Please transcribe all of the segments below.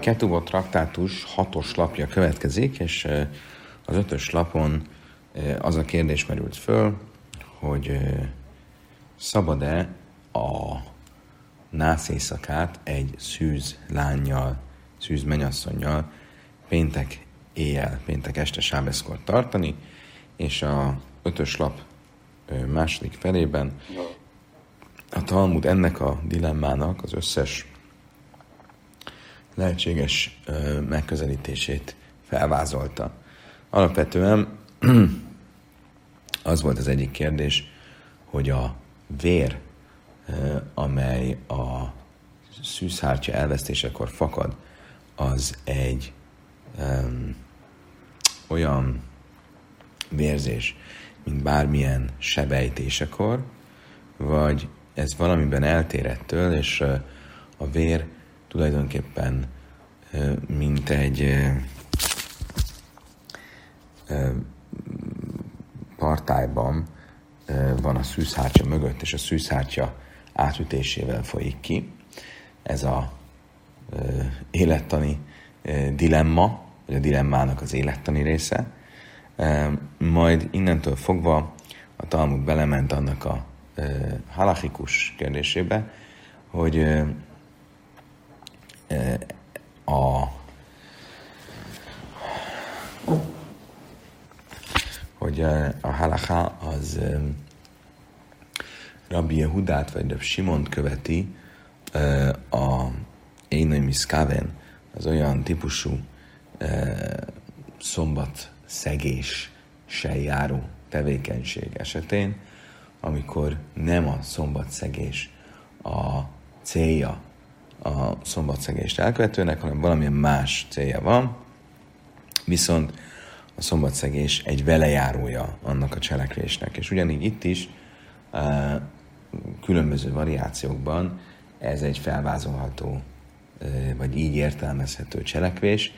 Ketubot traktátus hatos lapja következik, és az ötös lapon az a kérdés merült föl, hogy szabad-e a nász éjszakát egy szűz lányjal, szűz menyasszonyjal péntek éjjel, péntek este sábeszkor tartani, és a ötös lap második felében a Talmud ennek a dilemmának az összes lehetséges megközelítését felvázolta. Alapvetően az volt az egyik kérdés, hogy a vér, amely a szűzhártya elvesztésekor fakad, az egy um, olyan vérzés, mint bármilyen sebejtésekor, vagy ez valamiben eltérettől, és a vér tulajdonképpen mint egy partályban van a szűzhártya mögött, és a szűzhártya átütésével folyik ki. Ez a élettani dilemma, vagy a dilemmának az élettani része. Majd innentől fogva a Talmud belement annak a halachikus kérdésébe, hogy a hogy a halacha az Rabbi Yehudát vagy Rabbi Simont követi a Énai Miszkáven, az olyan típusú szombat szegéssel járó tevékenység esetén, amikor nem a szombatszegés a célja a szombatszegést elkövetőnek, hanem valamilyen más célja van, viszont a szombatszegés egy velejárója annak a cselekvésnek. És ugyanígy itt is különböző variációkban ez egy felvázolható, vagy így értelmezhető cselekvés,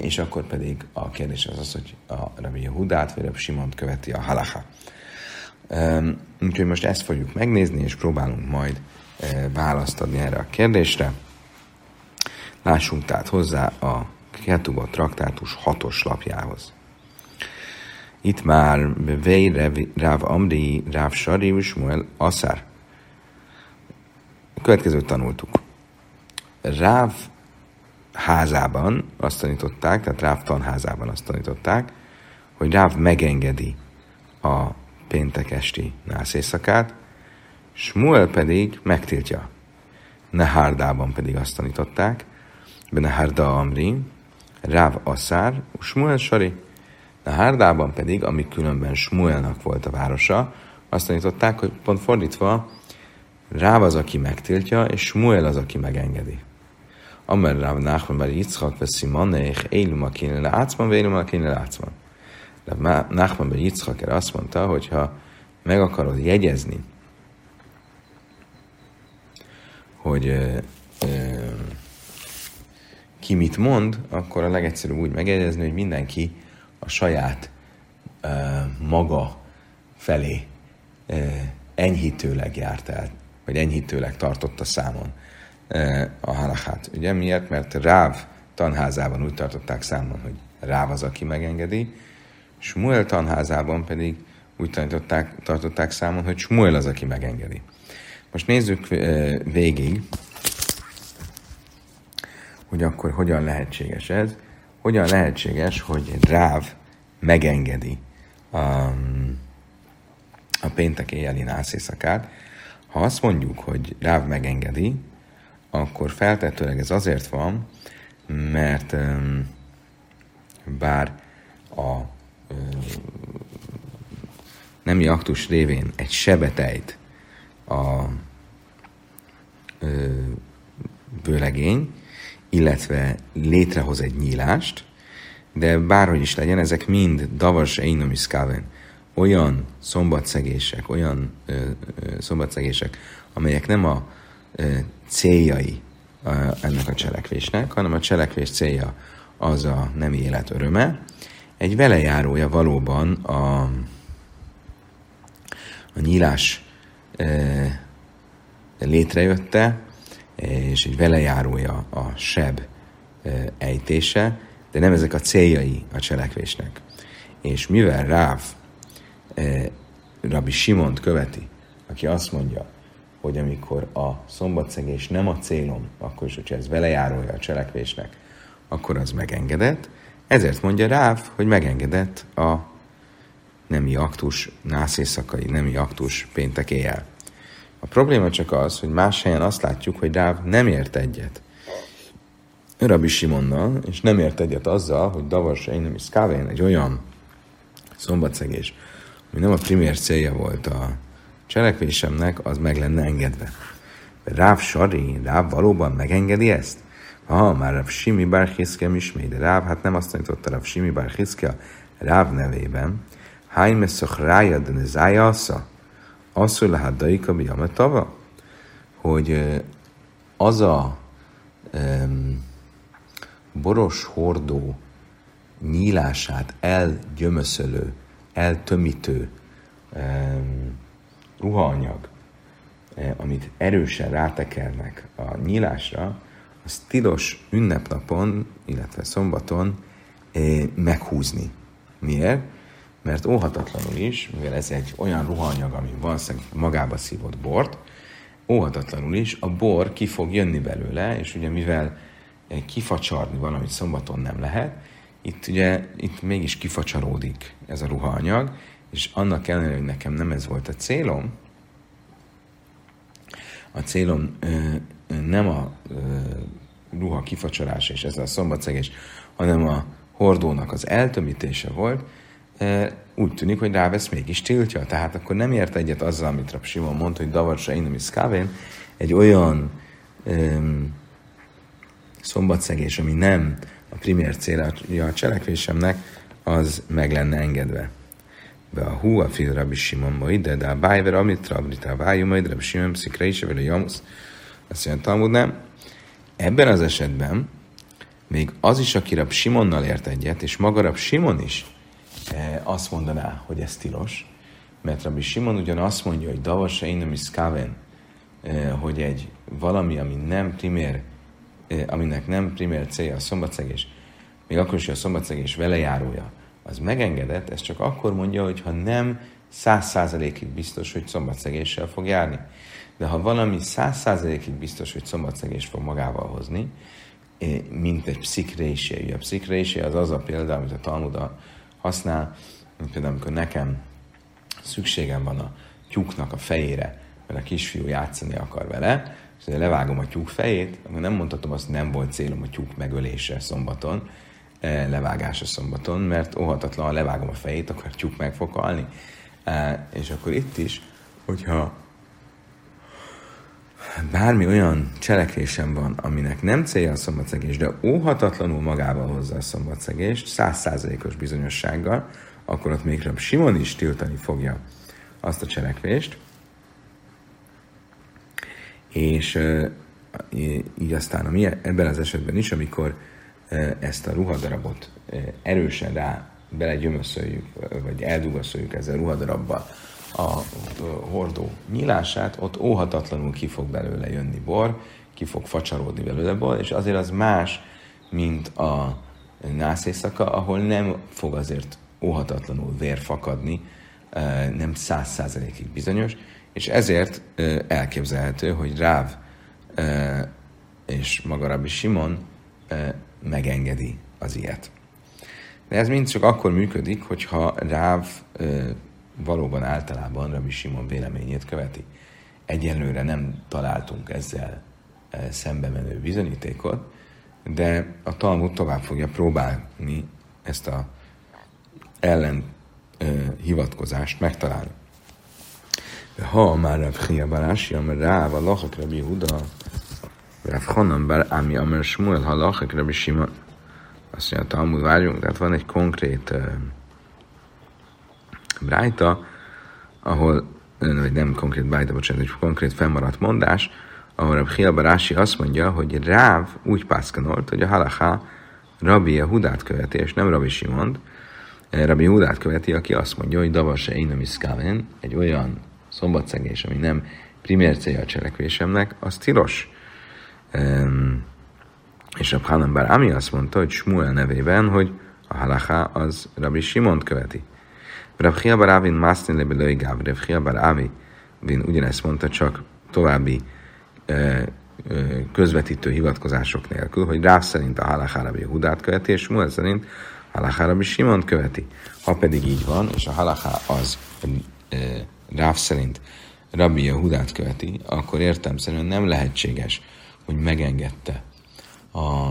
és akkor pedig a kérdés az az, hogy a Rabbi Hudát vagy a Simont követi a halacha. Úgyhogy most ezt fogjuk megnézni, és próbálunk majd választ adni erre a kérdésre. Lássunk tehát hozzá a Ketuba traktátus hatos lapjához. Itt már Vej Ráv Amri, Ráv Sari, Smuel Aszár. Következőt tanultuk. Ráv házában azt tanították, tehát Ráv tanházában azt tanították, hogy Ráv megengedi a péntek esti nász éjszakát, Smuel pedig megtiltja. Nehárdában pedig azt tanították, Benehárda Amri, Ráv Aszár, Smuel Sari. Nehárdában pedig, ami különben Smuelnak volt a városa, azt tanították, hogy pont fordítva, Ráv az, aki megtiltja, és Smuel az, aki megengedi. Amer Ráv Nachman Bari Yitzchak veszi Manech, Élum akin látszman, Vélum akin látszman. De Nachman Bari Yitzchak erre azt mondta, hogy ha meg akarod jegyezni, hogy ö, ki mit mond, akkor a legegyszerűbb úgy megjegyezni, hogy mindenki a saját maga felé enyhítőleg járt el, vagy enyhítőleg tartotta számon a halachát. Ugye miért? Mert Ráv tanházában úgy tartották számon, hogy Ráv az, aki megengedi, Smuel tanházában pedig úgy tanították, tartották számon, hogy Smuel az, aki megengedi. Most nézzük végig, hogy akkor hogyan lehetséges ez. Hogyan lehetséges, hogy ráv megengedi um, a péntek éjjeli nászészakát. Ha azt mondjuk, hogy ráv megengedi, akkor feltetőleg ez azért van, mert um, bár a nemi aktus révén egy sebetejt a ö, vőlegény, illetve létrehoz egy nyílást, de bárhogy is legyen, ezek mind davas einomiszkáven, olyan szombatszegések, olyan ö, ö, szombatszegések, amelyek nem a ö, céljai ö, ennek a cselekvésnek, hanem a cselekvés célja az a nem élet öröme. Egy velejárója valóban a, a nyílás létrejötte, és egy velejárója a seb ejtése, de nem ezek a céljai a cselekvésnek. És mivel Ráv Rabbi Simont követi, aki azt mondja, hogy amikor a szombatszegés nem a célom, akkor is, hogyha ez velejárója a cselekvésnek, akkor az megengedett. Ezért mondja Ráv, hogy megengedett a nemi aktus, nász éjszakai nemi aktus péntek éjjel. A probléma csak az, hogy más helyen azt látjuk, hogy Ráv nem ért egyet Rabbi Simonnal, és nem ért egyet azzal, hogy Davas nem is egy olyan szombatszegés, ami nem a primér célja volt a cselekvésemnek, az meg lenne engedve. Ráv Sari, Ráv valóban megengedi ezt? Ha, már Ráv Simi Bar Hiszke ismét, Ráv, hát nem azt tanította Ráv Simi Bar Hiszke Ráv nevében, Hájme rája, de ne zája assza, asszul lehet daika tava, hogy az a um, boros hordó nyílását elgyömöszölő, eltömítő um, ruhaanyag, eh, amit erősen rátekernek a nyílásra, az tilos ünnepnapon, illetve szombaton eh, meghúzni. Miért? Mert óhatatlanul is, mivel ez egy olyan ruhaanyag, ami valószínűleg magába szívott bort, óhatatlanul is a bor ki fog jönni belőle, és ugye mivel kifacsarni valamit szombaton nem lehet, itt ugye itt mégis kifacsaródik ez a ruhaanyag, és annak ellenére, hogy nekem nem ez volt a célom, a célom ö, nem a ö, ruha kifacsarása és ez a szombatszegés, hanem a hordónak az eltömítése volt, úgy tűnik, hogy rávesz mégis tiltja. Tehát akkor nem ért egyet azzal, amit Rab Simon mondta, hogy davarsa én nem egy olyan ö, szombatszegés, ami nem a primér célja a cselekvésemnek, az meg lenne engedve. Be a hú a fil Rabbi Simon majd, de a bájver amit Rabbi a vájú majd, Rabbi Simon szikra is, vagy a jamusz. Azt mondja, Talmud nem. Ebben az esetben még az is, aki Rab Simonnal ért egyet, és maga Rab Simon is azt mondaná, hogy ez tilos, mert Rabbi Simon ugyan azt mondja, hogy davasa nem is kaven, e, hogy egy valami, ami nem primér, e, aminek nem primér célja a szombatszegés, még akkor is, hogy a szombatszegés velejárója, az megengedett, ez csak akkor mondja, hogy ha nem száz százalékig biztos, hogy szombatszegéssel fog járni. De ha valami száz százalékig biztos, hogy szombatszegés fog magával hozni, eh, mint egy pszikrésé. A pszikrésé az az a példa, amit a Talmuda használ, például amikor nekem szükségem van a tyúknak a fejére, mert a kisfiú játszani akar vele, és levágom a tyúk fejét, akkor nem mondhatom azt, nem volt célom a tyúk megölése szombaton, E, levágása szombaton, mert óhatatlan, ha levágom a fejét, akkor tyúk meg fog halni. E, és akkor itt is, hogyha bármi olyan cselekvésem van, aminek nem célja a szombatszegés, de óhatatlanul magával hozza a szombatszegést, százszázalékos bizonyossággal, akkor ott még Simon is tiltani fogja azt a cselekvést, és e, így aztán ami ebben az esetben is, amikor ezt a ruhadarabot erősen rá belegyömöszöljük, vagy eldugaszoljuk ezzel a ruhadarabbal a hordó nyílását, ott óhatatlanul ki fog belőle jönni bor, ki fog facsaródni belőle bor, és azért az más, mint a nász éjszaka, ahol nem fog azért óhatatlanul vér fakadni, nem száz százalékig bizonyos, és ezért elképzelhető, hogy Ráv és maga Rabbi Simon megengedi az ilyet. De ez mind csak akkor működik, hogyha Ráv valóban általában Rabbi Simon véleményét követi. Egyenlőre nem találtunk ezzel ö, szembe menő bizonyítékot, de a Talmud tovább fogja próbálni ezt a ellen ö, hivatkozást megtalálni. Ha már Rav Chia Barási, amely Ráv Lachak Rabbi Huda, Rav Hanan bar Ami Amar Shmuel halachak Rabbi Simon. Azt mondja, Talmud várjunk, tehát van egy konkrét uh, brájta, ahol, vagy nem konkrét brájta, bocsánat, egy konkrét fennmaradt mondás, ahol a Chia Barási azt mondja, hogy Ráv úgy pászkanolt, hogy a halaká Rabbi Hudát követi, és nem Rabbi Simont. Rabbi Hudát követi, aki azt mondja, hogy Davase Inam Iszkáven, egy olyan szombatszegés, ami nem primér célja a cselekvésemnek, az tilos. És a Hanan Bar Ami azt mondta, hogy Smuel nevében, hogy a halaká az Rabbi Simont követi. Rabbi Chia Bar Avin Masztin Lebelői Gáv, Rabbi Chia Bar Avi Vin ugyanezt mondta, csak további közvetítő hivatkozások nélkül, hogy Ráv szerint a halaká Rabbi Hudát követi, és Smuel szerint halaká Rabbi Simont követi. Ha pedig így van, és a halaká az Ráv szerint Rabbi Hudát követi, akkor értelmszerűen nem lehetséges, hogy megengedte a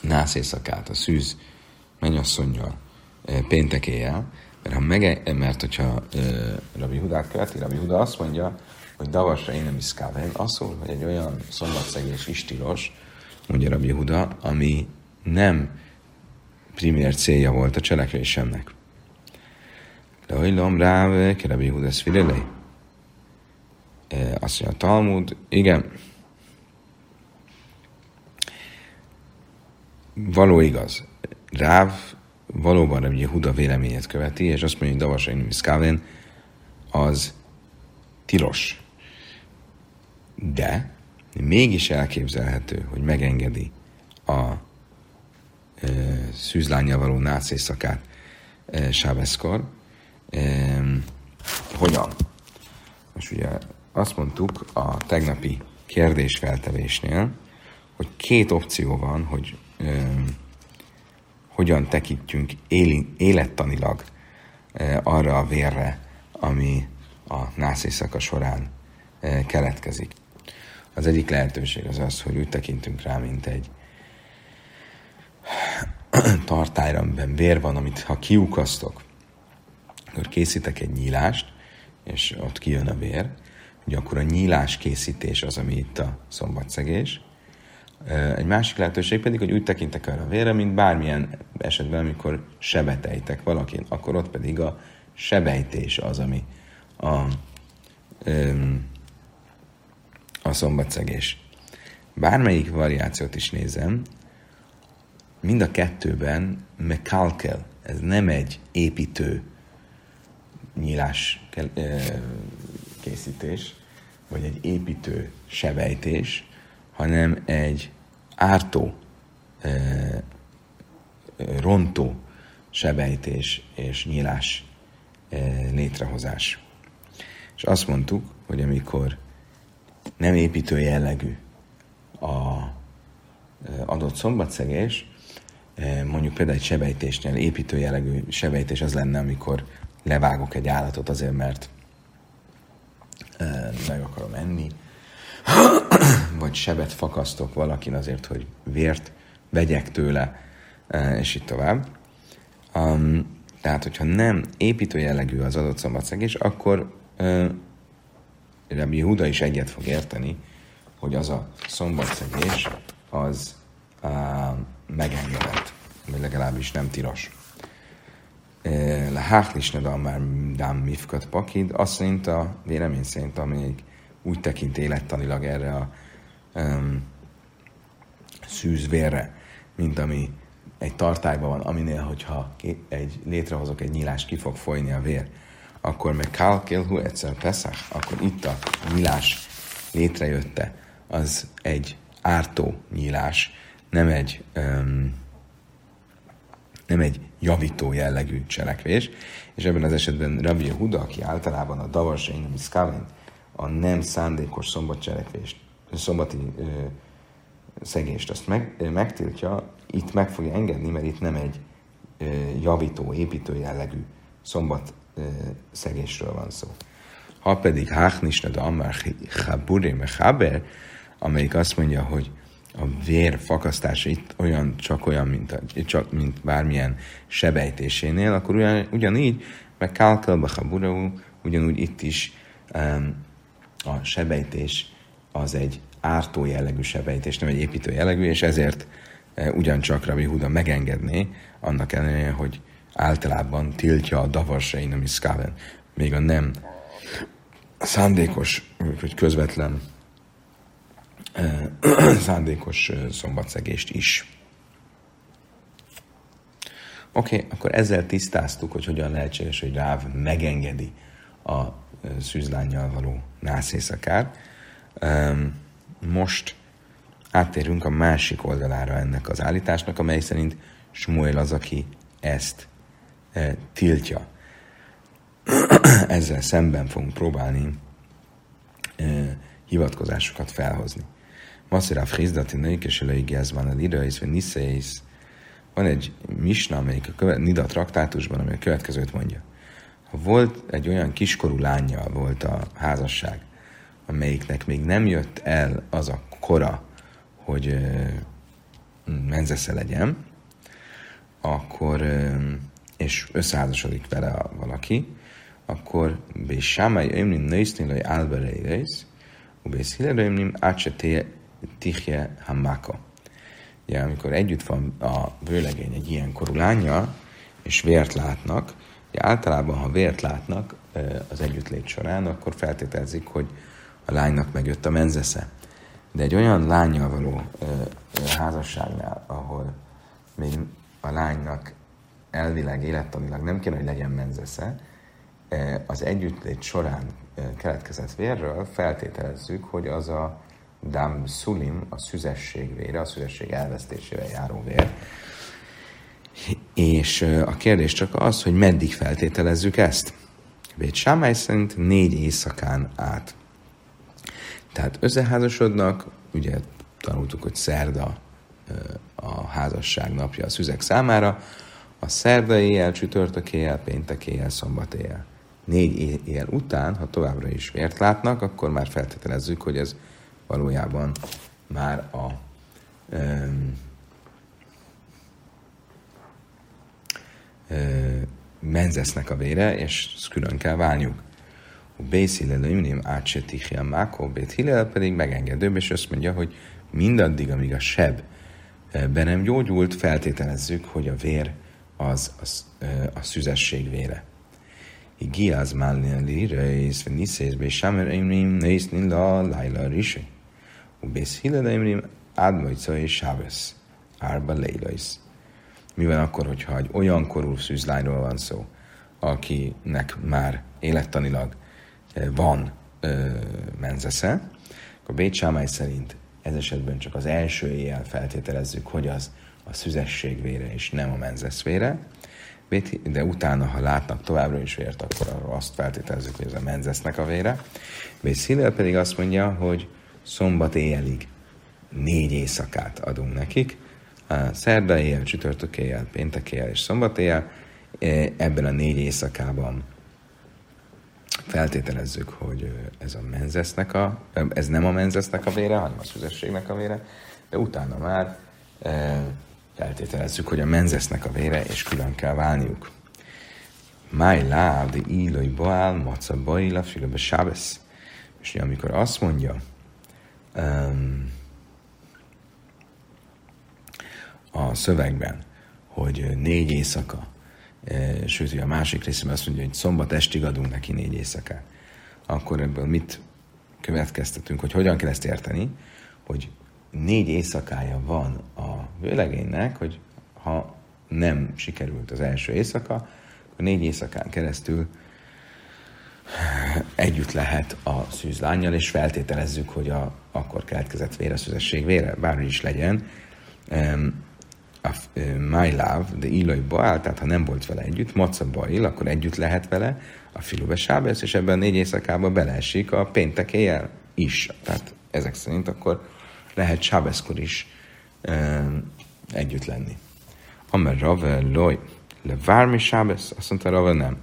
nász éjszakát, a szűz mennyasszonyjal péntek éjjel, mert, ha mege, mert hogyha e, Rabbi Hudát követi, Rabbi Huda azt mondja, hogy davasra én nem is az szól, hogy egy olyan szombatszegés is tilos, mondja Rabbi Huda, ami nem primér célja volt a cselekvésemnek. De hogy lom rá, Rabbi Huda szfilelei? Azt mondja Talmud, igen, való igaz. Ráv valóban Rabbi Huda véleményét követi, és azt mondja, hogy Davasai Miszkávén az tilos. De mégis elképzelhető, hogy megengedi a e, szűzlányjal való nász éjszakát e, Sábeszkor. E, hogyan? Most ugye azt mondtuk a tegnapi kérdésfeltevésnél, hogy két opció van, hogy hogyan tekintjünk élettanilag e, arra a vérre, ami a nász éjszaka során e, keletkezik. Az egyik lehetőség az az, hogy úgy tekintünk rá, mint egy tartályra, amiben vér van, amit ha kiukasztok, akkor készítek egy nyílást, és ott kijön a vér, hogy akkor a nyílás készítés az, ami itt a szombatszegés, egy másik lehetőség pedig, hogy úgy tekintek arra a vére, mint bármilyen esetben, amikor sebetejtek valakin, akkor ott pedig a sebejtés az, ami a, a szombatszegés. Bármelyik variációt is nézem, mind a kettőben mekalkel, ez nem egy építő nyílás készítés, vagy egy építő sebejtés, hanem egy ártó, rontó sebejtés és nyílás létrehozás. És azt mondtuk, hogy amikor nem építő jellegű a adott szombatszegés, mondjuk például egy sebejtésnél építő jellegű sebejtés az lenne, amikor levágok egy állatot azért, mert meg akarom enni, vagy sebet fakasztok valakin azért, hogy vért vegyek tőle, e, és így tovább. Um, tehát, hogyha nem építő jellegű az adott szombatszegés, akkor uh, Rabbi Huda is egyet fog érteni, hogy az a szombatszegés az uh, megengedett, vagy legalábbis nem tilos. Leháklisne már dám mifkat pakid, azt szerint a vélemény szerint, amelyik úgy tekint élettanilag erre a um, szűzvérre, mint ami egy tartályban van, aminél, hogyha egy, létrehozok egy nyílást, ki fog folyni a vér, akkor meg kalkilhu egyszer Pesach, akkor itt a nyílás létrejötte, az egy ártó nyílás, nem egy, um, nem egy javító jellegű cselekvés, és ebben az esetben Rabbi Huda, aki általában a Davas Einam a nem szándékos szombatcselekvést, szombati ö, szegést azt meg, megtiltja, itt meg fogja engedni, mert itt nem egy ö, javító, építő jellegű szombat ö, szegésről van szó. Ha pedig Háchnisned Amár Chaburi Mechaber, amelyik azt mondja, hogy a vér fakasztása itt olyan, csak olyan, mint, a, csak, mint bármilyen sebejtésénél, akkor ugyan, ugyanígy, meg Kálkelbe Chaburau, ugyanúgy itt is um, a sebejtés az egy ártó jellegű sebejtés, nem egy építő jellegű, és ezért e, ugyancsak Rabbi Huda megengedné, annak ellenére, hogy általában tiltja a davarsain, ami szkáven, még a nem szándékos, vagy közvetlen e, szándékos e, szombatszegést is. Oké, okay, akkor ezzel tisztáztuk, hogy hogyan lehetséges, hogy Ráv megengedi a szűzlányjal való nászészakát. Most áttérünk a másik oldalára ennek az állításnak, amely szerint Smuel az, aki ezt e, tiltja. Ezzel szemben fogunk próbálni e, hivatkozásokat felhozni. Masziráv Hizdati Nők és Elei Gezban a Lidais, vagy Niszeisz. Van egy misna, amelyik a követ, Nida traktátusban, ami a következőt mondja. Ha volt egy olyan kiskorú lányjal volt a házasság, amelyiknek még nem jött el az a kora, hogy menzesze legyen, akkor, és összeházasodik vele valaki, akkor Bésámai Ömrin Nősznél, hogy Álbereirész, Ubész Hilerömnim Ácse Tichje Hammaka. Ugye, amikor együtt van a vőlegény egy ilyen korú lánya, és vért látnak, ugye általában, ha vért látnak az együttlét során, akkor feltételezik, hogy a lánynak megjött a menzesze. De egy olyan lányjal való házasságnál, ahol még a lánynak elvileg, élettanilag nem kéne, hogy legyen menzesze, az együttlét során keletkezett vérről feltételezzük, hogy az a dam sulim, a szüzesség vére, a szüzesség elvesztésével járó vér. És a kérdés csak az, hogy meddig feltételezzük ezt. Vét Sámály szerint négy éjszakán át. Tehát összeházasodnak, ugye tanultuk, hogy szerda a házasság napja a szüzek számára, a szerda éjjel, csütörtök éjjel, péntek éjjel, szombat éjjel. Négy éjjel után, ha továbbra is vért látnak, akkor már feltételezzük, hogy ez valójában már a um, menzesznek a vére, és külön kell válniuk. Bész Hillel Imnim Átsetichia Mákó, Bét Hillel pedig megengedőbb, és azt mondja, hogy mindaddig, amíg a seb be nem gyógyult, feltételezzük, hogy a vér az, az a szüzesség vére. הגיע הזמן להירס וניסס בשמר אמרים ניס נילה לילה רישי. ובייס הילד אמרים עד מojcai sábesz, árba leilais. Mi van akkor, hogyha egy olyan korú szűzlányról van szó, akinek már élettanilag van menzesze, akkor Bét szerint ez esetben csak az első éjjel feltételezzük, hogy az a szüzesség és nem a menzesz vére, de utána, ha látnak továbbra is vért, akkor arról azt feltételezzük, hogy ez a menzesznek a vére. Bét Szilel pedig azt mondja, hogy szombat éjjelig négy éjszakát adunk nekik, a szerda éjjel, csütörtök éjjel, péntek éjjel és szombat éjjel, ebben a négy éjszakában feltételezzük, hogy ez a menzesznek a, ez nem a menzesznek a vére, hanem a szüzességnek a vére, de utána már feltételezzük, hogy a menzesznek a vére, és külön kell válniuk. Máj láv, de ílői baál, maca baila, fülöbe sábesz. És amikor azt mondja, um, a szövegben, hogy négy éjszaka, e, sőt, a másik részében azt mondja, hogy szombat estig adunk neki négy éjszakát, akkor ebből mit következtetünk, hogy hogyan kell ezt érteni, hogy négy éjszakája van a vőlegénynek, hogy ha nem sikerült az első éjszaka, akkor négy éjszakán keresztül együtt lehet a szűzlányjal, és feltételezzük, hogy a, akkor keletkezett véreszüzesség vére, bárhogy is legyen, my love, de illai baál, tehát ha nem volt vele együtt, maca bail, akkor együtt lehet vele, a filube sábesz, és ebben a négy éjszakában beleesik a péntek éjjel is. Tehát ezek szerint akkor lehet sábeszkor is együtt lenni. Amer rave loj, le vármi sábesz, azt mondta rave nem.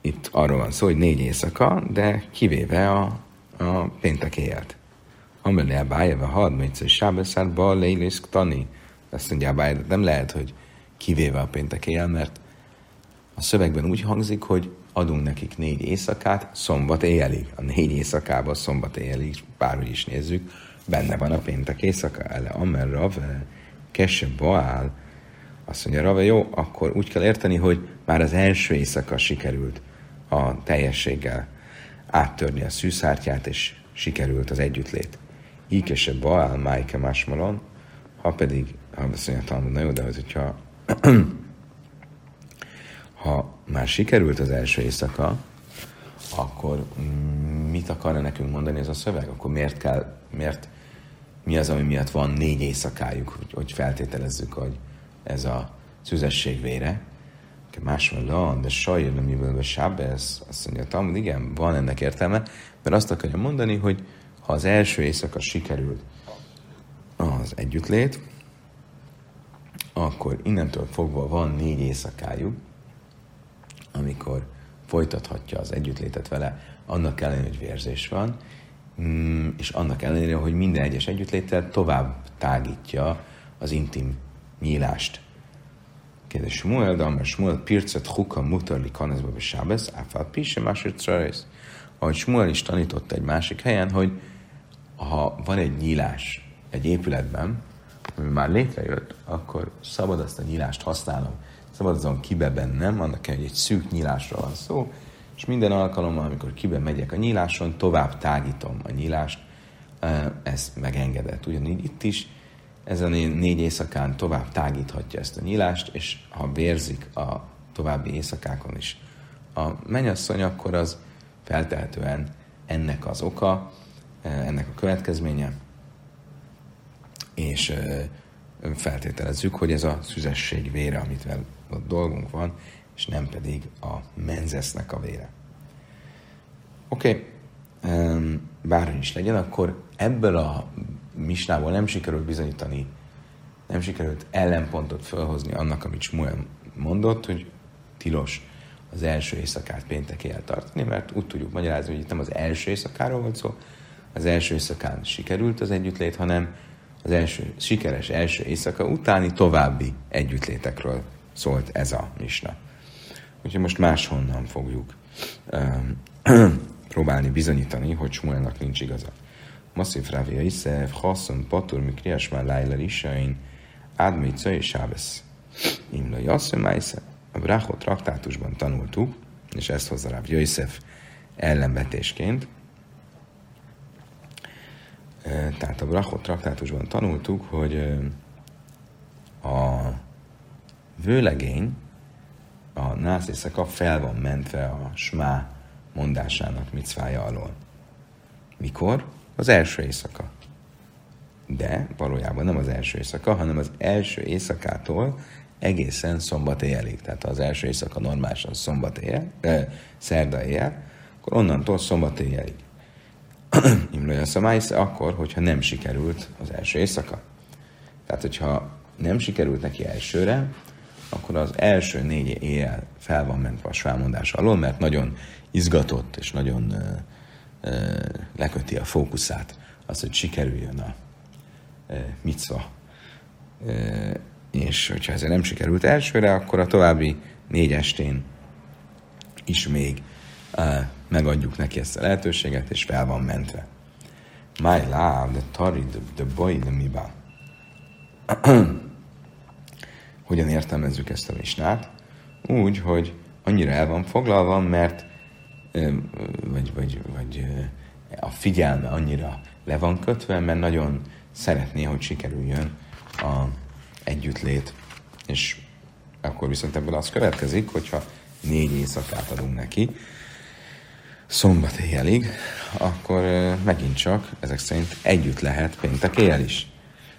Itt arról van szó, hogy négy éjszaka, de kivéve a, a péntek éjjelt. Amelé a bájeva had, hogy egy sábeszár ba leilészk tani. Azt mondja a bájeva, nem lehet, hogy kivéve a péntek éjjel, mert a szövegben úgy hangzik, hogy adunk nekik négy éjszakát, szombat éjjelig. A négy éjszakában szombat éjjelig, bárhogy is nézzük, benne van a péntek éjszaka, ele amer rave, kese baál, azt mondja, Rave, jó, akkor úgy kell érteni, hogy már az első éjszaka sikerült a teljességgel áttörni a szűszártyát, és sikerült az együttlét. Íkese Baal, Májke Másmalon, ha pedig, ha azt mondja, Talmud, na jó, de az, hogyha ha már sikerült az első éjszaka, akkor mi mit akarna nekünk mondani ez a szöveg? Akkor miért kell, miért, mi az, ami miatt van négy éjszakájuk, hogy, hogy feltételezzük, hogy ez a szüzesség vére? Más mondja, de sajjön, amiből a sábesz, azt mondja, Talmud, igen, van ennek értelme, mert azt akarja mondani, hogy ha az első éjszaka sikerült az együttlét, akkor innentől fogva van négy éjszakájuk, amikor folytathatja az együttlétet vele, annak ellenére, hogy vérzés van, mm, és annak ellenére, hogy minden egyes együttléttel tovább tágítja az intim nyílást. Kérdés Smuel, de amely Smuel pircet huka mutarli kanezbe be sábesz, áfál pise másod Ahogy Smuel is tanította egy másik helyen, hogy ha van egy nyílás egy épületben, ami már létrejött, akkor szabad azt a nyílást használnom. Szabad azon kibe bennem, annak kell, hogy egy szűk nyílásról van szó, és minden alkalommal, amikor kibe megyek a nyíláson, tovább tágítom a nyílást, ez megengedett. Ugyanígy itt is ezen a négy éjszakán tovább tágíthatja ezt a nyílást, és ha vérzik a további éjszakákon is a mennyasszony, akkor az feltehetően ennek az oka, ennek a következménye, és feltételezzük, hogy ez a szüzesség vére, amit a dolgunk van, és nem pedig a menzesznek a vére. Oké, okay. bárhogy is legyen, akkor ebből a misnából nem sikerült bizonyítani, nem sikerült ellenpontot felhozni annak, amit Smuel mondott, hogy tilos az első éjszakát péntek tartani, mert úgy tudjuk magyarázni, hogy itt nem az első éjszakáról volt szó, az első éjszakán sikerült az együttlét, hanem az első sikeres első éjszaka utáni további együttlétekről szólt ez a misna. Úgyhogy most máshonnan fogjuk um, próbálni bizonyítani, hogy Smuelnak nincs igaza. Masszív Rávia Iszef, Haszon, Patur, Mikriás már Lájler Isain, Ádmica és Sábesz. Imla Jasszön. A Brachot traktátusban tanultuk, és ezt hozza Ráv Jöjszef ellenvetésként. Tehát a Brachot traktátusban tanultuk, hogy a vőlegény, a násziszaka fel van mentve a smá mondásának micvája alól. Mikor? Az első éjszaka. De valójában nem az első éjszaka, hanem az első éjszakától egészen szombat éjjelig. Tehát az első éjszaka normálisan szombat éjjel, eh, szerda éjjel, akkor onnantól szombat éjjelig. Imlője szamájsz, akkor, hogyha nem sikerült az első éjszaka. Tehát, hogyha nem sikerült neki elsőre, akkor az első négy éjjel fel van mentve a svámondás alól, mert nagyon izgatott és nagyon ö, ö, leköti a fókuszát az, hogy sikerüljön a ö, micva. Ö, és hogyha ezzel nem sikerült elsőre, akkor a további négy estén is még ö, megadjuk neki ezt a lehetőséget, és fel van mentve. My love, the tari, the, the boy, the miba. Hogyan értelmezzük ezt a misnát? Úgy, hogy annyira el van foglalva, mert vagy, vagy, vagy a figyelme annyira le van kötve, mert nagyon szeretné, hogy sikerüljön a együttlét. És akkor viszont ebből az következik, hogyha négy éjszakát adunk neki, szombat éjjelig, akkor megint csak ezek szerint együtt lehet péntek éjjel is.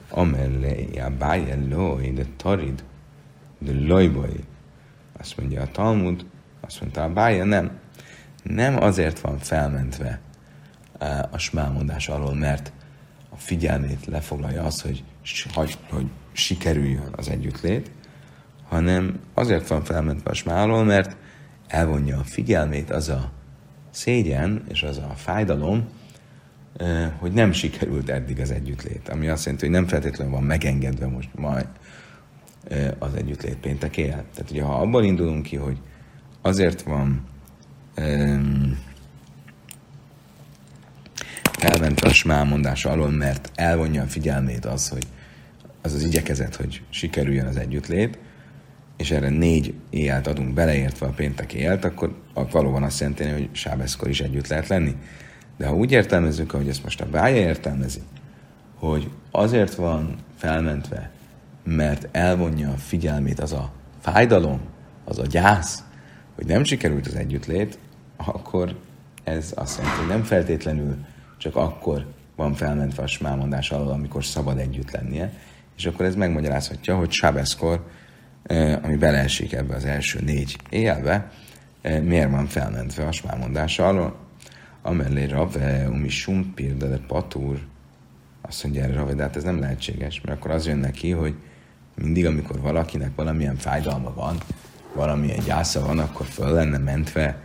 Amellé a bájellói, de tarid, de lojbai. Azt mondja a Talmud, azt mondta a bája, nem. Nem azért van felmentve a smámondás alól, mert a figyelmét lefoglalja az, hogy, hogy, hogy sikerüljön az együttlét, hanem azért van felmentve a smá alól, mert elvonja a figyelmét az a szégyen és az a fájdalom, hogy nem sikerült eddig az együttlét, ami azt jelenti, hogy nem feltétlenül van megengedve most majd az együttlét péntek. Tehát ugye, ha abból indulunk ki, hogy azért van um, elvente a smámondása alól, mert elvonja a figyelmét az, hogy az az igyekezet, hogy sikerüljön az együttlét, és erre négy éjjelt adunk beleértve a péntek éjjelt, akkor valóban azt jelenti, hogy sábeszkor is együtt lehet lenni. De ha úgy értelmezzük, hogy ezt most a bája értelmezi, hogy azért van felmentve, mert elvonja a figyelmét az a fájdalom, az a gyász, hogy nem sikerült az együttlét, akkor ez azt jelenti, hogy nem feltétlenül csak akkor van felmentve a smámondás alól, amikor szabad együtt lennie, és akkor ez megmagyarázhatja, hogy Sábeszkor, ami beleesik ebbe az első négy élbe, miért van felmentve a smámondás alól. Amellé rave, umi sumpir, de patúr, azt mondja erre rave, de hát ez nem lehetséges, mert akkor az jön neki, hogy mindig, amikor valakinek valamilyen fájdalma van, valamilyen gyásza van, akkor föl lenne mentve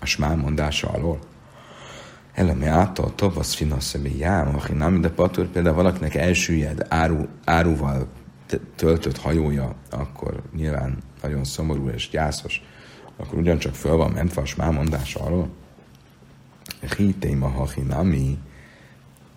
a smál mondása alól. Elemi által tovasz finaszemi jám, aki nem, de patúr például valakinek elsüllyed áru, áruval töltött hajója, akkor nyilván nagyon szomorú és gyászos, akkor ugyancsak föl van mentve a smál mondása alól. Hitéma hachinami,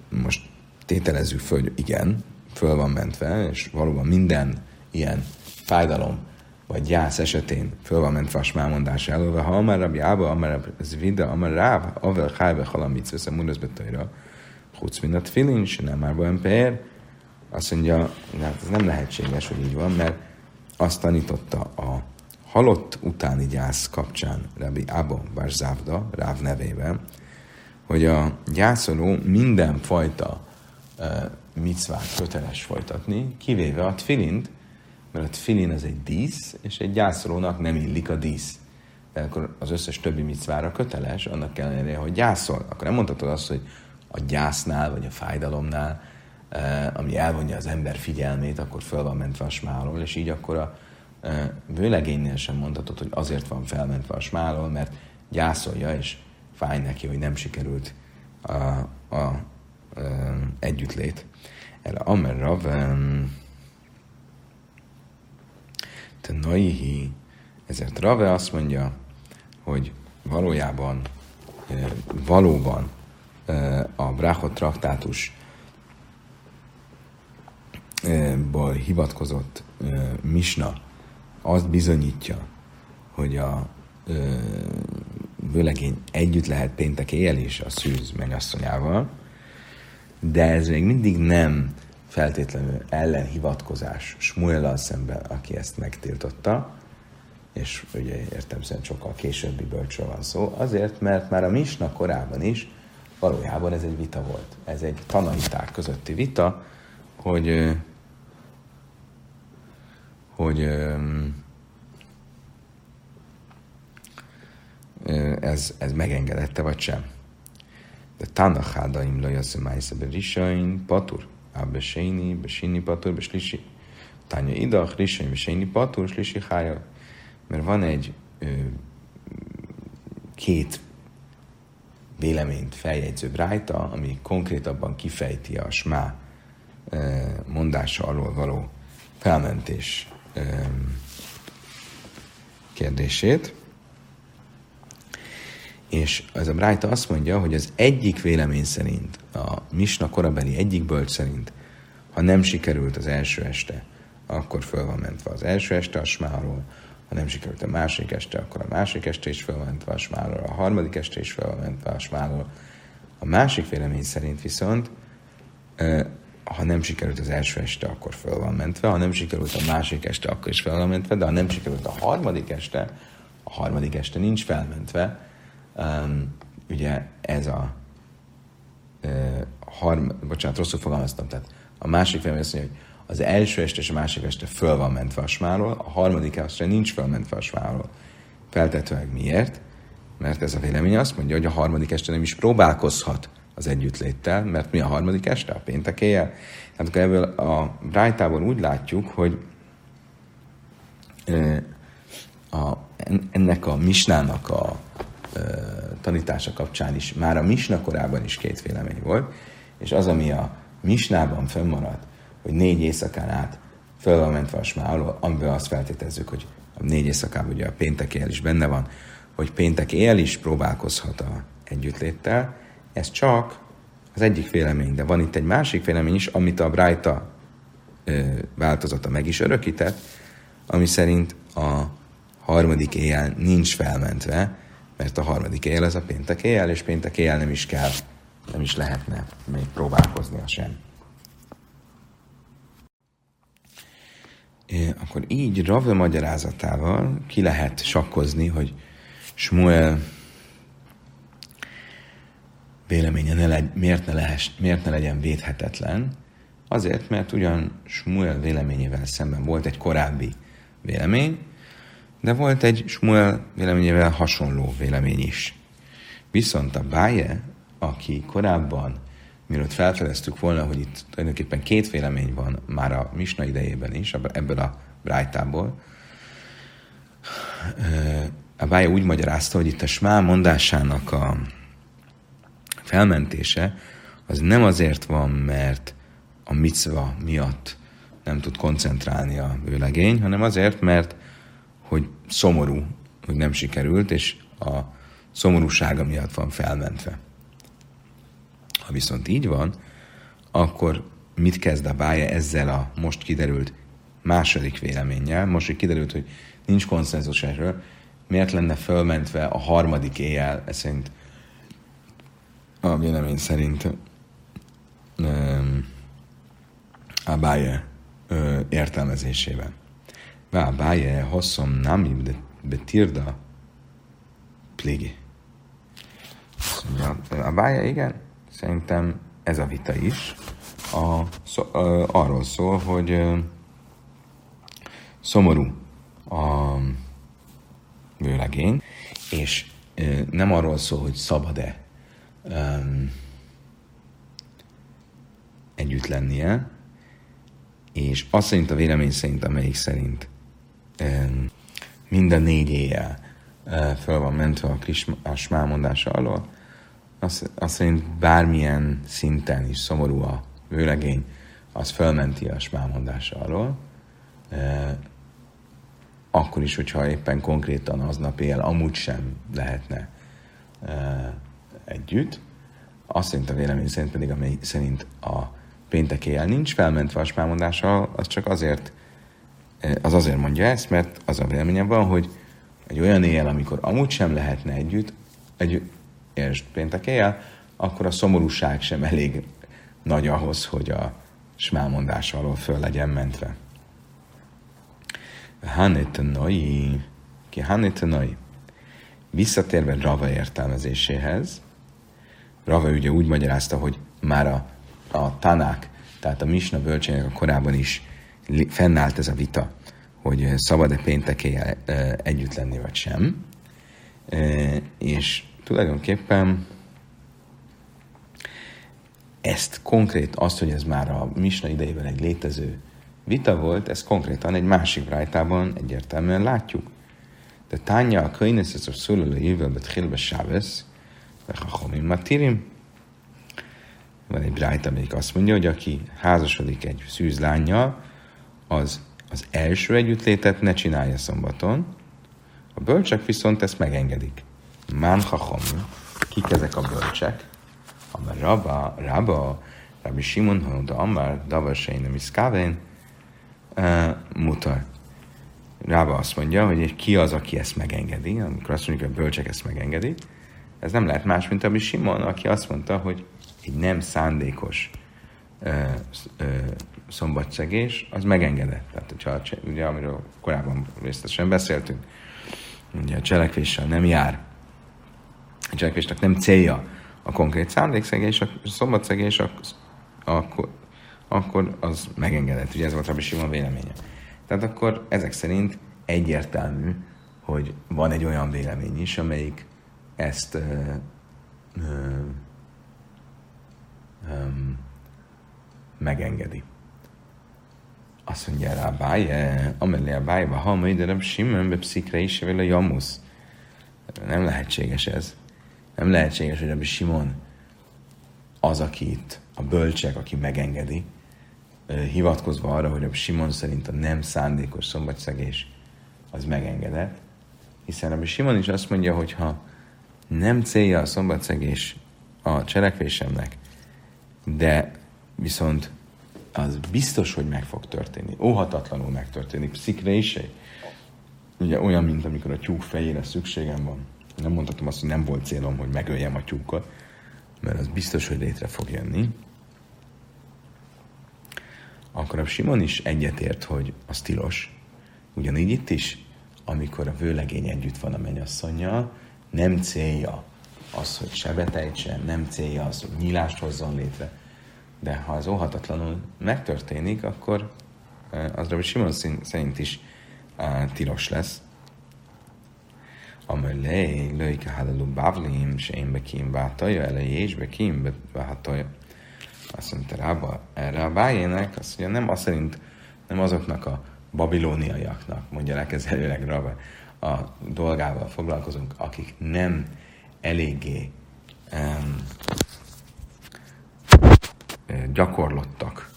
most tételezzük föl, hogy igen, föl van mentve, és valóban minden ilyen fájdalom vagy gyász esetén föl van mentve a smámondás elől, ha amár rabbi ába, amár ez vida, amár ráv, avel hájbe halamit vesz a mundasz betajra, chuc minat filin, se már ember, azt mondja, hát ez nem lehetséges, hogy így van, mert azt tanította a halott utáni gyász kapcsán Rabbi Abba Barzávda, Ráv nevében, hogy a gyászoló mindenfajta uh, micvát köteles folytatni, kivéve a tfilint, mert a tfilin az egy dísz, és egy gyászolónak nem illik a dísz. De akkor az összes többi micvára köteles, annak ellenére, hogy gyászol. Akkor nem mondhatod azt, hogy a gyásznál, vagy a fájdalomnál, ami elvonja az ember figyelmét, akkor föl van mentve a smálól, és így akkor a eh, vőlegénynél sem mondhatod, hogy azért van felmentve a smálól, mert gyászolja, és fáj neki, hogy nem sikerült a, a, a, a együttlét. Erre Amer te naihi, ezért Rave azt mondja, hogy valójában, valóban a Brachot traktátus ból hivatkozott Misna azt bizonyítja, hogy a vőlegény együtt lehet péntek éjjel is a szűz mennyasszonyával, de ez még mindig nem feltétlenül ellenhivatkozás Smuellal szemben, aki ezt megtiltotta, és ugye értem szerint sokkal későbbi bölcsről van szó, azért, mert már a Misna korában is valójában ez egy vita volt. Ez egy tanaiták közötti vita, hogy hogy ez, ez megengedette, vagy sem. De Tanahádaim lajasz májszebe risain patur. Beséni, Beséni Patur, Beslisi. Tánya Idach, Risai, Beséni Patur, Slisi Hája. Mert van egy ö, két véleményt feljegyző brájta, ami konkrétabban kifejti a smá mondása alól való felmentés kérdését. És ez a Brájta azt mondja, hogy az egyik vélemény szerint, a Misna korabeli egyik bölcs szerint, ha nem sikerült az első este, akkor föl van mentve az első este a smáról, ha nem sikerült a másik este, akkor a másik este is föl van mentve a smáról, a harmadik este is föl van mentve a smáról. A másik vélemény szerint viszont, ha nem sikerült az első este, akkor föl van mentve, ha nem sikerült a másik este, akkor is fel van mentve, de ha nem sikerült a harmadik este, a harmadik este nincs felmentve, um, ugye ez a uh, harm, bocsánat, rosszul fogalmaztam, tehát a másik vélemény azt mondja, hogy az első este és a másik este föl van mentve a smáról, a harmadik este nincs fölmentve a smáról. Feltetőleg miért? Mert ez a vélemény azt mondja, hogy a harmadik este nem is próbálkozhat az együttléttel, mert mi a harmadik este? A péntek éjjel? Tehát akkor ebből a Brájtából úgy látjuk, hogy a, ennek a misnának a tanítása kapcsán is, már a misna korában is két vélemény volt, és az, ami a misnában fönnmaradt, hogy négy éjszakán át föl van mentve a smáról, amiben azt feltételezzük, hogy a négy éjszakában ugye a péntek éjjel is benne van, hogy péntek éjjel is próbálkozhat a együttléttel, ez csak az egyik vélemény, de van itt egy másik vélemény is, amit a Brájta változata meg is örökített, ami szerint a harmadik éjjel nincs felmentve, mert a harmadik éjjel az a péntek éjjel, és péntek éjjel nem is kell, nem is lehetne még próbálkozni a sem. Akkor így Rave magyarázatával ki lehet sakkozni, hogy Smuel véleménye ne legy, miért, ne lehess, miért ne legyen védhetetlen? Azért, mert ugyan Smuel véleményével szemben volt egy korábbi vélemény, de volt egy Smuel véleményével hasonló vélemény is. Viszont a Báje, aki korábban, mielőtt felfedeztük volna, hogy itt tulajdonképpen két vélemény van már a Misna idejében is, ebből a Brájtából, a Bája úgy magyarázta, hogy itt a Smá mondásának a felmentése az nem azért van, mert a micva miatt nem tud koncentrálni a vőlegény, hanem azért, mert hogy szomorú, hogy nem sikerült, és a szomorúsága miatt van felmentve. Ha viszont így van, akkor mit kezd a bája ezzel a most kiderült második véleménnyel? Most, hogy kiderült, hogy nincs konszenzus erről, miért lenne fölmentve a harmadik éjjel, ez szerint a vélemény szerint um, a báje értelmezésében. Vá báje hosszom nami betirda plégi. A báje, igen, szerintem ez a vita is. A, szó, arról szól, hogy szomorú a vőlegény, és nem arról szól, hogy szabad-e um, együtt lennie, és azt szerint a vélemény szerint, amelyik szerint um, mind a négy éjjel uh, föl van mentve a, kis, a smámondása alól, azt, azt szerint bármilyen szinten is szomorú a vőlegény, az fölmenti a smámondása alól, uh, akkor is, hogyha éppen konkrétan aznap él, amúgy sem lehetne uh, együtt. Azt szerint a vélemény szerint pedig, amely szerint a péntek éjjel nincs felmentve a spámondása, az csak azért, az azért mondja ezt, mert az a véleményem van, hogy egy olyan éjjel, amikor amúgy sem lehetne együtt, egy, és péntek éjjel, akkor a szomorúság sem elég nagy ahhoz, hogy a smámondás alól föl legyen mentve. Hanetanai, ki Hanetanai. Visszatérve Rava értelmezéséhez, Rava ugye úgy magyarázta, hogy már a, a tanák, tehát a Misna bölcsének a korában is fennállt ez a vita, hogy szabad-e pénteké együtt lenni, vagy sem. És tulajdonképpen ezt konkrét, azt, hogy ez már a Misna idejében egy létező vita volt, ez konkrétan egy másik rájtában egyértelműen látjuk. De tánya a könyveszes a szóló jövő betchilbe sávesz, Chachomim Matirim. Van egy brájt, amelyik azt mondja, hogy aki házasodik egy szűzlányjal, az az első együttlétet ne csinálja szombaton, a bölcsek viszont ezt megengedik. Mán Chachomim, kik ezek a bölcsek? Amar Rabba, Rabba, Rabbi Simon, Honoda Amar, Davasein, nem iszkávein, mutar. Rába azt mondja, hogy ki az, aki ezt megengedi, amikor azt mondjuk, hogy a bölcsek ezt megengedik, ez nem lehet más, mint a Simon, aki azt mondta, hogy egy nem szándékos ö, ö, szombatszegés, az megengedett. Tehát, hogyha, ugye, amiről korábban részletesen beszéltünk, ugye a cselekvéssel nem jár, a cselekvésnek nem célja a konkrét szándékszegés, a szombatszegés, akkor, akkor az megengedett. Ugye ez volt Rabbi Simon véleménye. Tehát akkor ezek szerint egyértelmű, hogy van egy olyan vélemény is, amelyik ezt ö, ö, ö, megengedi. Azt mondja rá Báje, amellé a Bájba, ha majd de Simon be pszikre is a jamusz. Nem lehetséges ez. Nem lehetséges, hogy Rabbi Simon az, aki itt, a bölcsek, aki megengedi, hivatkozva arra, hogy a Simon szerint a nem szándékos szombatszegés az megengedett, hiszen a Simon is azt mondja, hogy ha nem célja a szombatszegés a cselekvésemnek, de viszont az biztos, hogy meg fog történni. Óhatatlanul megtörténik. Pszikre is Ugye olyan, mint amikor a tyúk fejére szükségem van. Nem mondhatom azt, hogy nem volt célom, hogy megöljem a tyúkot, mert az biztos, hogy létre fog jönni. Akkor a Simon is egyetért, hogy az tilos. Ugyanígy itt is, amikor a vőlegény együtt van a mennyasszonyjal, nem célja az, hogy sebet ejtsen, nem célja az, hogy nyílást hozzon létre. De ha az óhatatlanul megtörténik, akkor az Rabbi Simon szerint is tilos lesz. Amelé, lőike halalu bavlim, és én bekim bátaja, elejé és bekim bátaja. Azt mondta rába, erre a bájének, azt mondja, nem az szerint, nem azoknak a babilóniaiaknak, mondja legkezelőleg Rabba, a dolgával foglalkozunk, akik nem eléggé um, gyakorlottak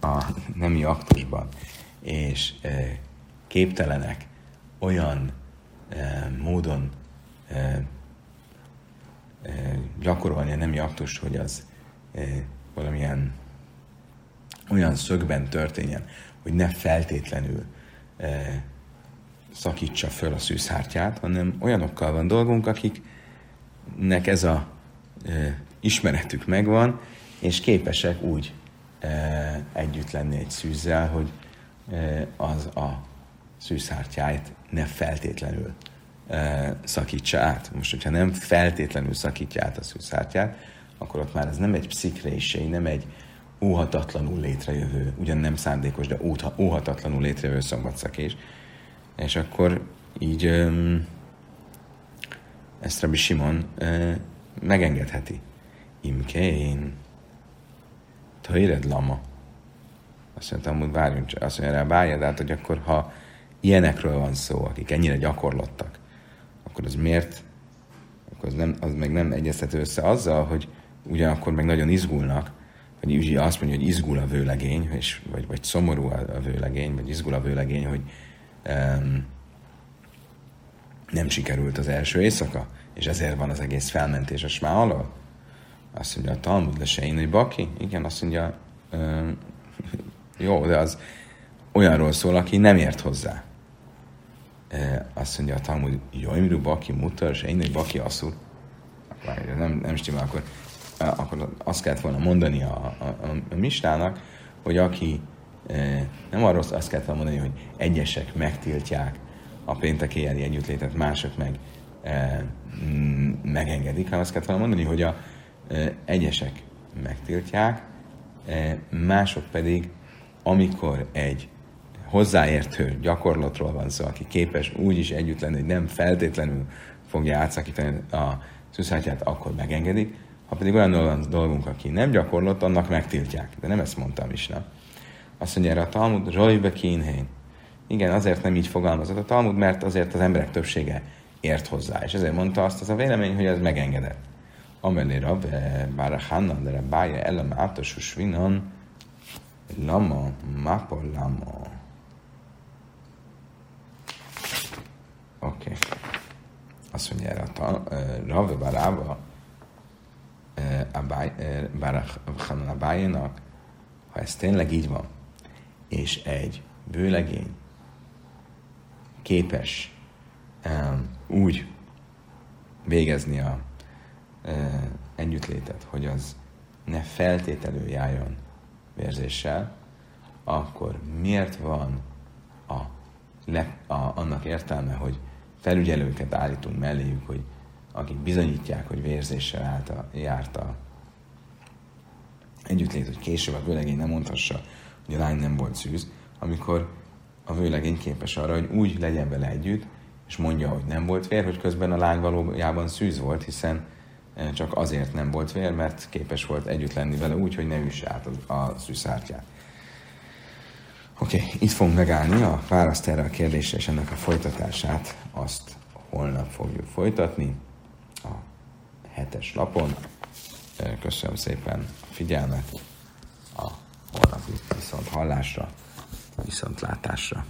a nemi aktusban, és uh, képtelenek olyan uh, módon uh, gyakorolni a nemi aktust, hogy az valamilyen olyan szögben történjen, hogy ne feltétlenül szakítsa föl a szűzhártyát, hanem olyanokkal van dolgunk, akiknek ez a e, ismeretük megvan, és képesek úgy e, együtt lenni egy szűzzel, hogy e, az a szűzhártyáját ne feltétlenül e, szakítsa át. Most, hogyha nem feltétlenül szakítja át a szűzhártyát, akkor ott már ez nem egy pszikrésé, nem egy óhatatlanul létrejövő, ugyan nem szándékos, de óhatatlanul létrejövő szombatszakés, és akkor így ezt Rabbi Simon uh, megengedheti. Imkén, Töjred lama. Azt mondtam, hogy várjunk azt mondja rá, várjad át, hogy akkor ha ilyenekről van szó, akik ennyire gyakorlottak, akkor az miért, akkor az, nem, az meg nem egyeztető össze azzal, hogy ugyanakkor meg nagyon izgulnak, vagy ugye azt mondja, hogy izgul a vőlegény, és, vagy, vagy szomorú a vőlegény, vagy izgul a vőlegény, hogy nem sikerült az első éjszaka, és ezért van az egész felmentés a smá alól. Azt mondja, a Talmud lesein, hogy baki? Igen, azt mondja, jó, de az olyanról szól, aki nem ért hozzá. Azt mondja a Talmud, Jojmru baki mutar, se én, hogy baki asszul. Nem, nem stimmel, akkor, akkor azt kellett volna mondani a, a, a, a mistának, hogy aki nem arról azt kellett mondani, hogy egyesek megtiltják a péntek éjjeli együttlétet, mások meg megengedik, hanem azt volna mondani, hogy a egyesek megtiltják, mások pedig, amikor egy hozzáértő gyakorlatról van szó, aki képes úgy is együtt lenni, hogy nem feltétlenül fogja átszakítani a szűzhátját, akkor megengedik. Ha pedig olyan dolgunk, aki nem gyakorlott, annak megtiltják. De nem ezt mondtam is, nem? Azt mondja erre a Talmud, Rojbe kínhén. Igen, azért nem így fogalmazott a Talmud, mert azért az emberek többsége ért hozzá. És ezért mondta azt az a vélemény, hogy ez megengedett. Amelé Rav, bár a Hanna, de Bája elem átosus vinon, lama, mapa lama. Oké. Okay. Azt mondja erre a Rav, bár Ába, bár a Hanna Bájának, ha ez tényleg így van, és egy vőlegény képes um, úgy végezni a uh, együttlétet, hogy az ne feltételül járjon vérzéssel, akkor miért van a, le, a, annak értelme, hogy felügyelőket állítunk melléjük, hogy akik bizonyítják, hogy vérzéssel állt a, járt a együttlét, hogy később a vőlegény nem mondhassa, hogy a lány nem volt szűz, amikor a vőlegény képes arra, hogy úgy legyen vele együtt, és mondja, hogy nem volt vér, hogy közben a lány valójában szűz volt, hiszen eh, csak azért nem volt vér, mert képes volt együtt lenni vele úgy, hogy ne üsse át a, szűzártyát. Oké, okay, itt fogunk megállni a választ erre a kérdésre és ennek a folytatását, azt holnap fogjuk folytatni a hetes lapon. Eh, köszönöm szépen a figyelmet, a holnapi viszont hallásra, viszont látásra.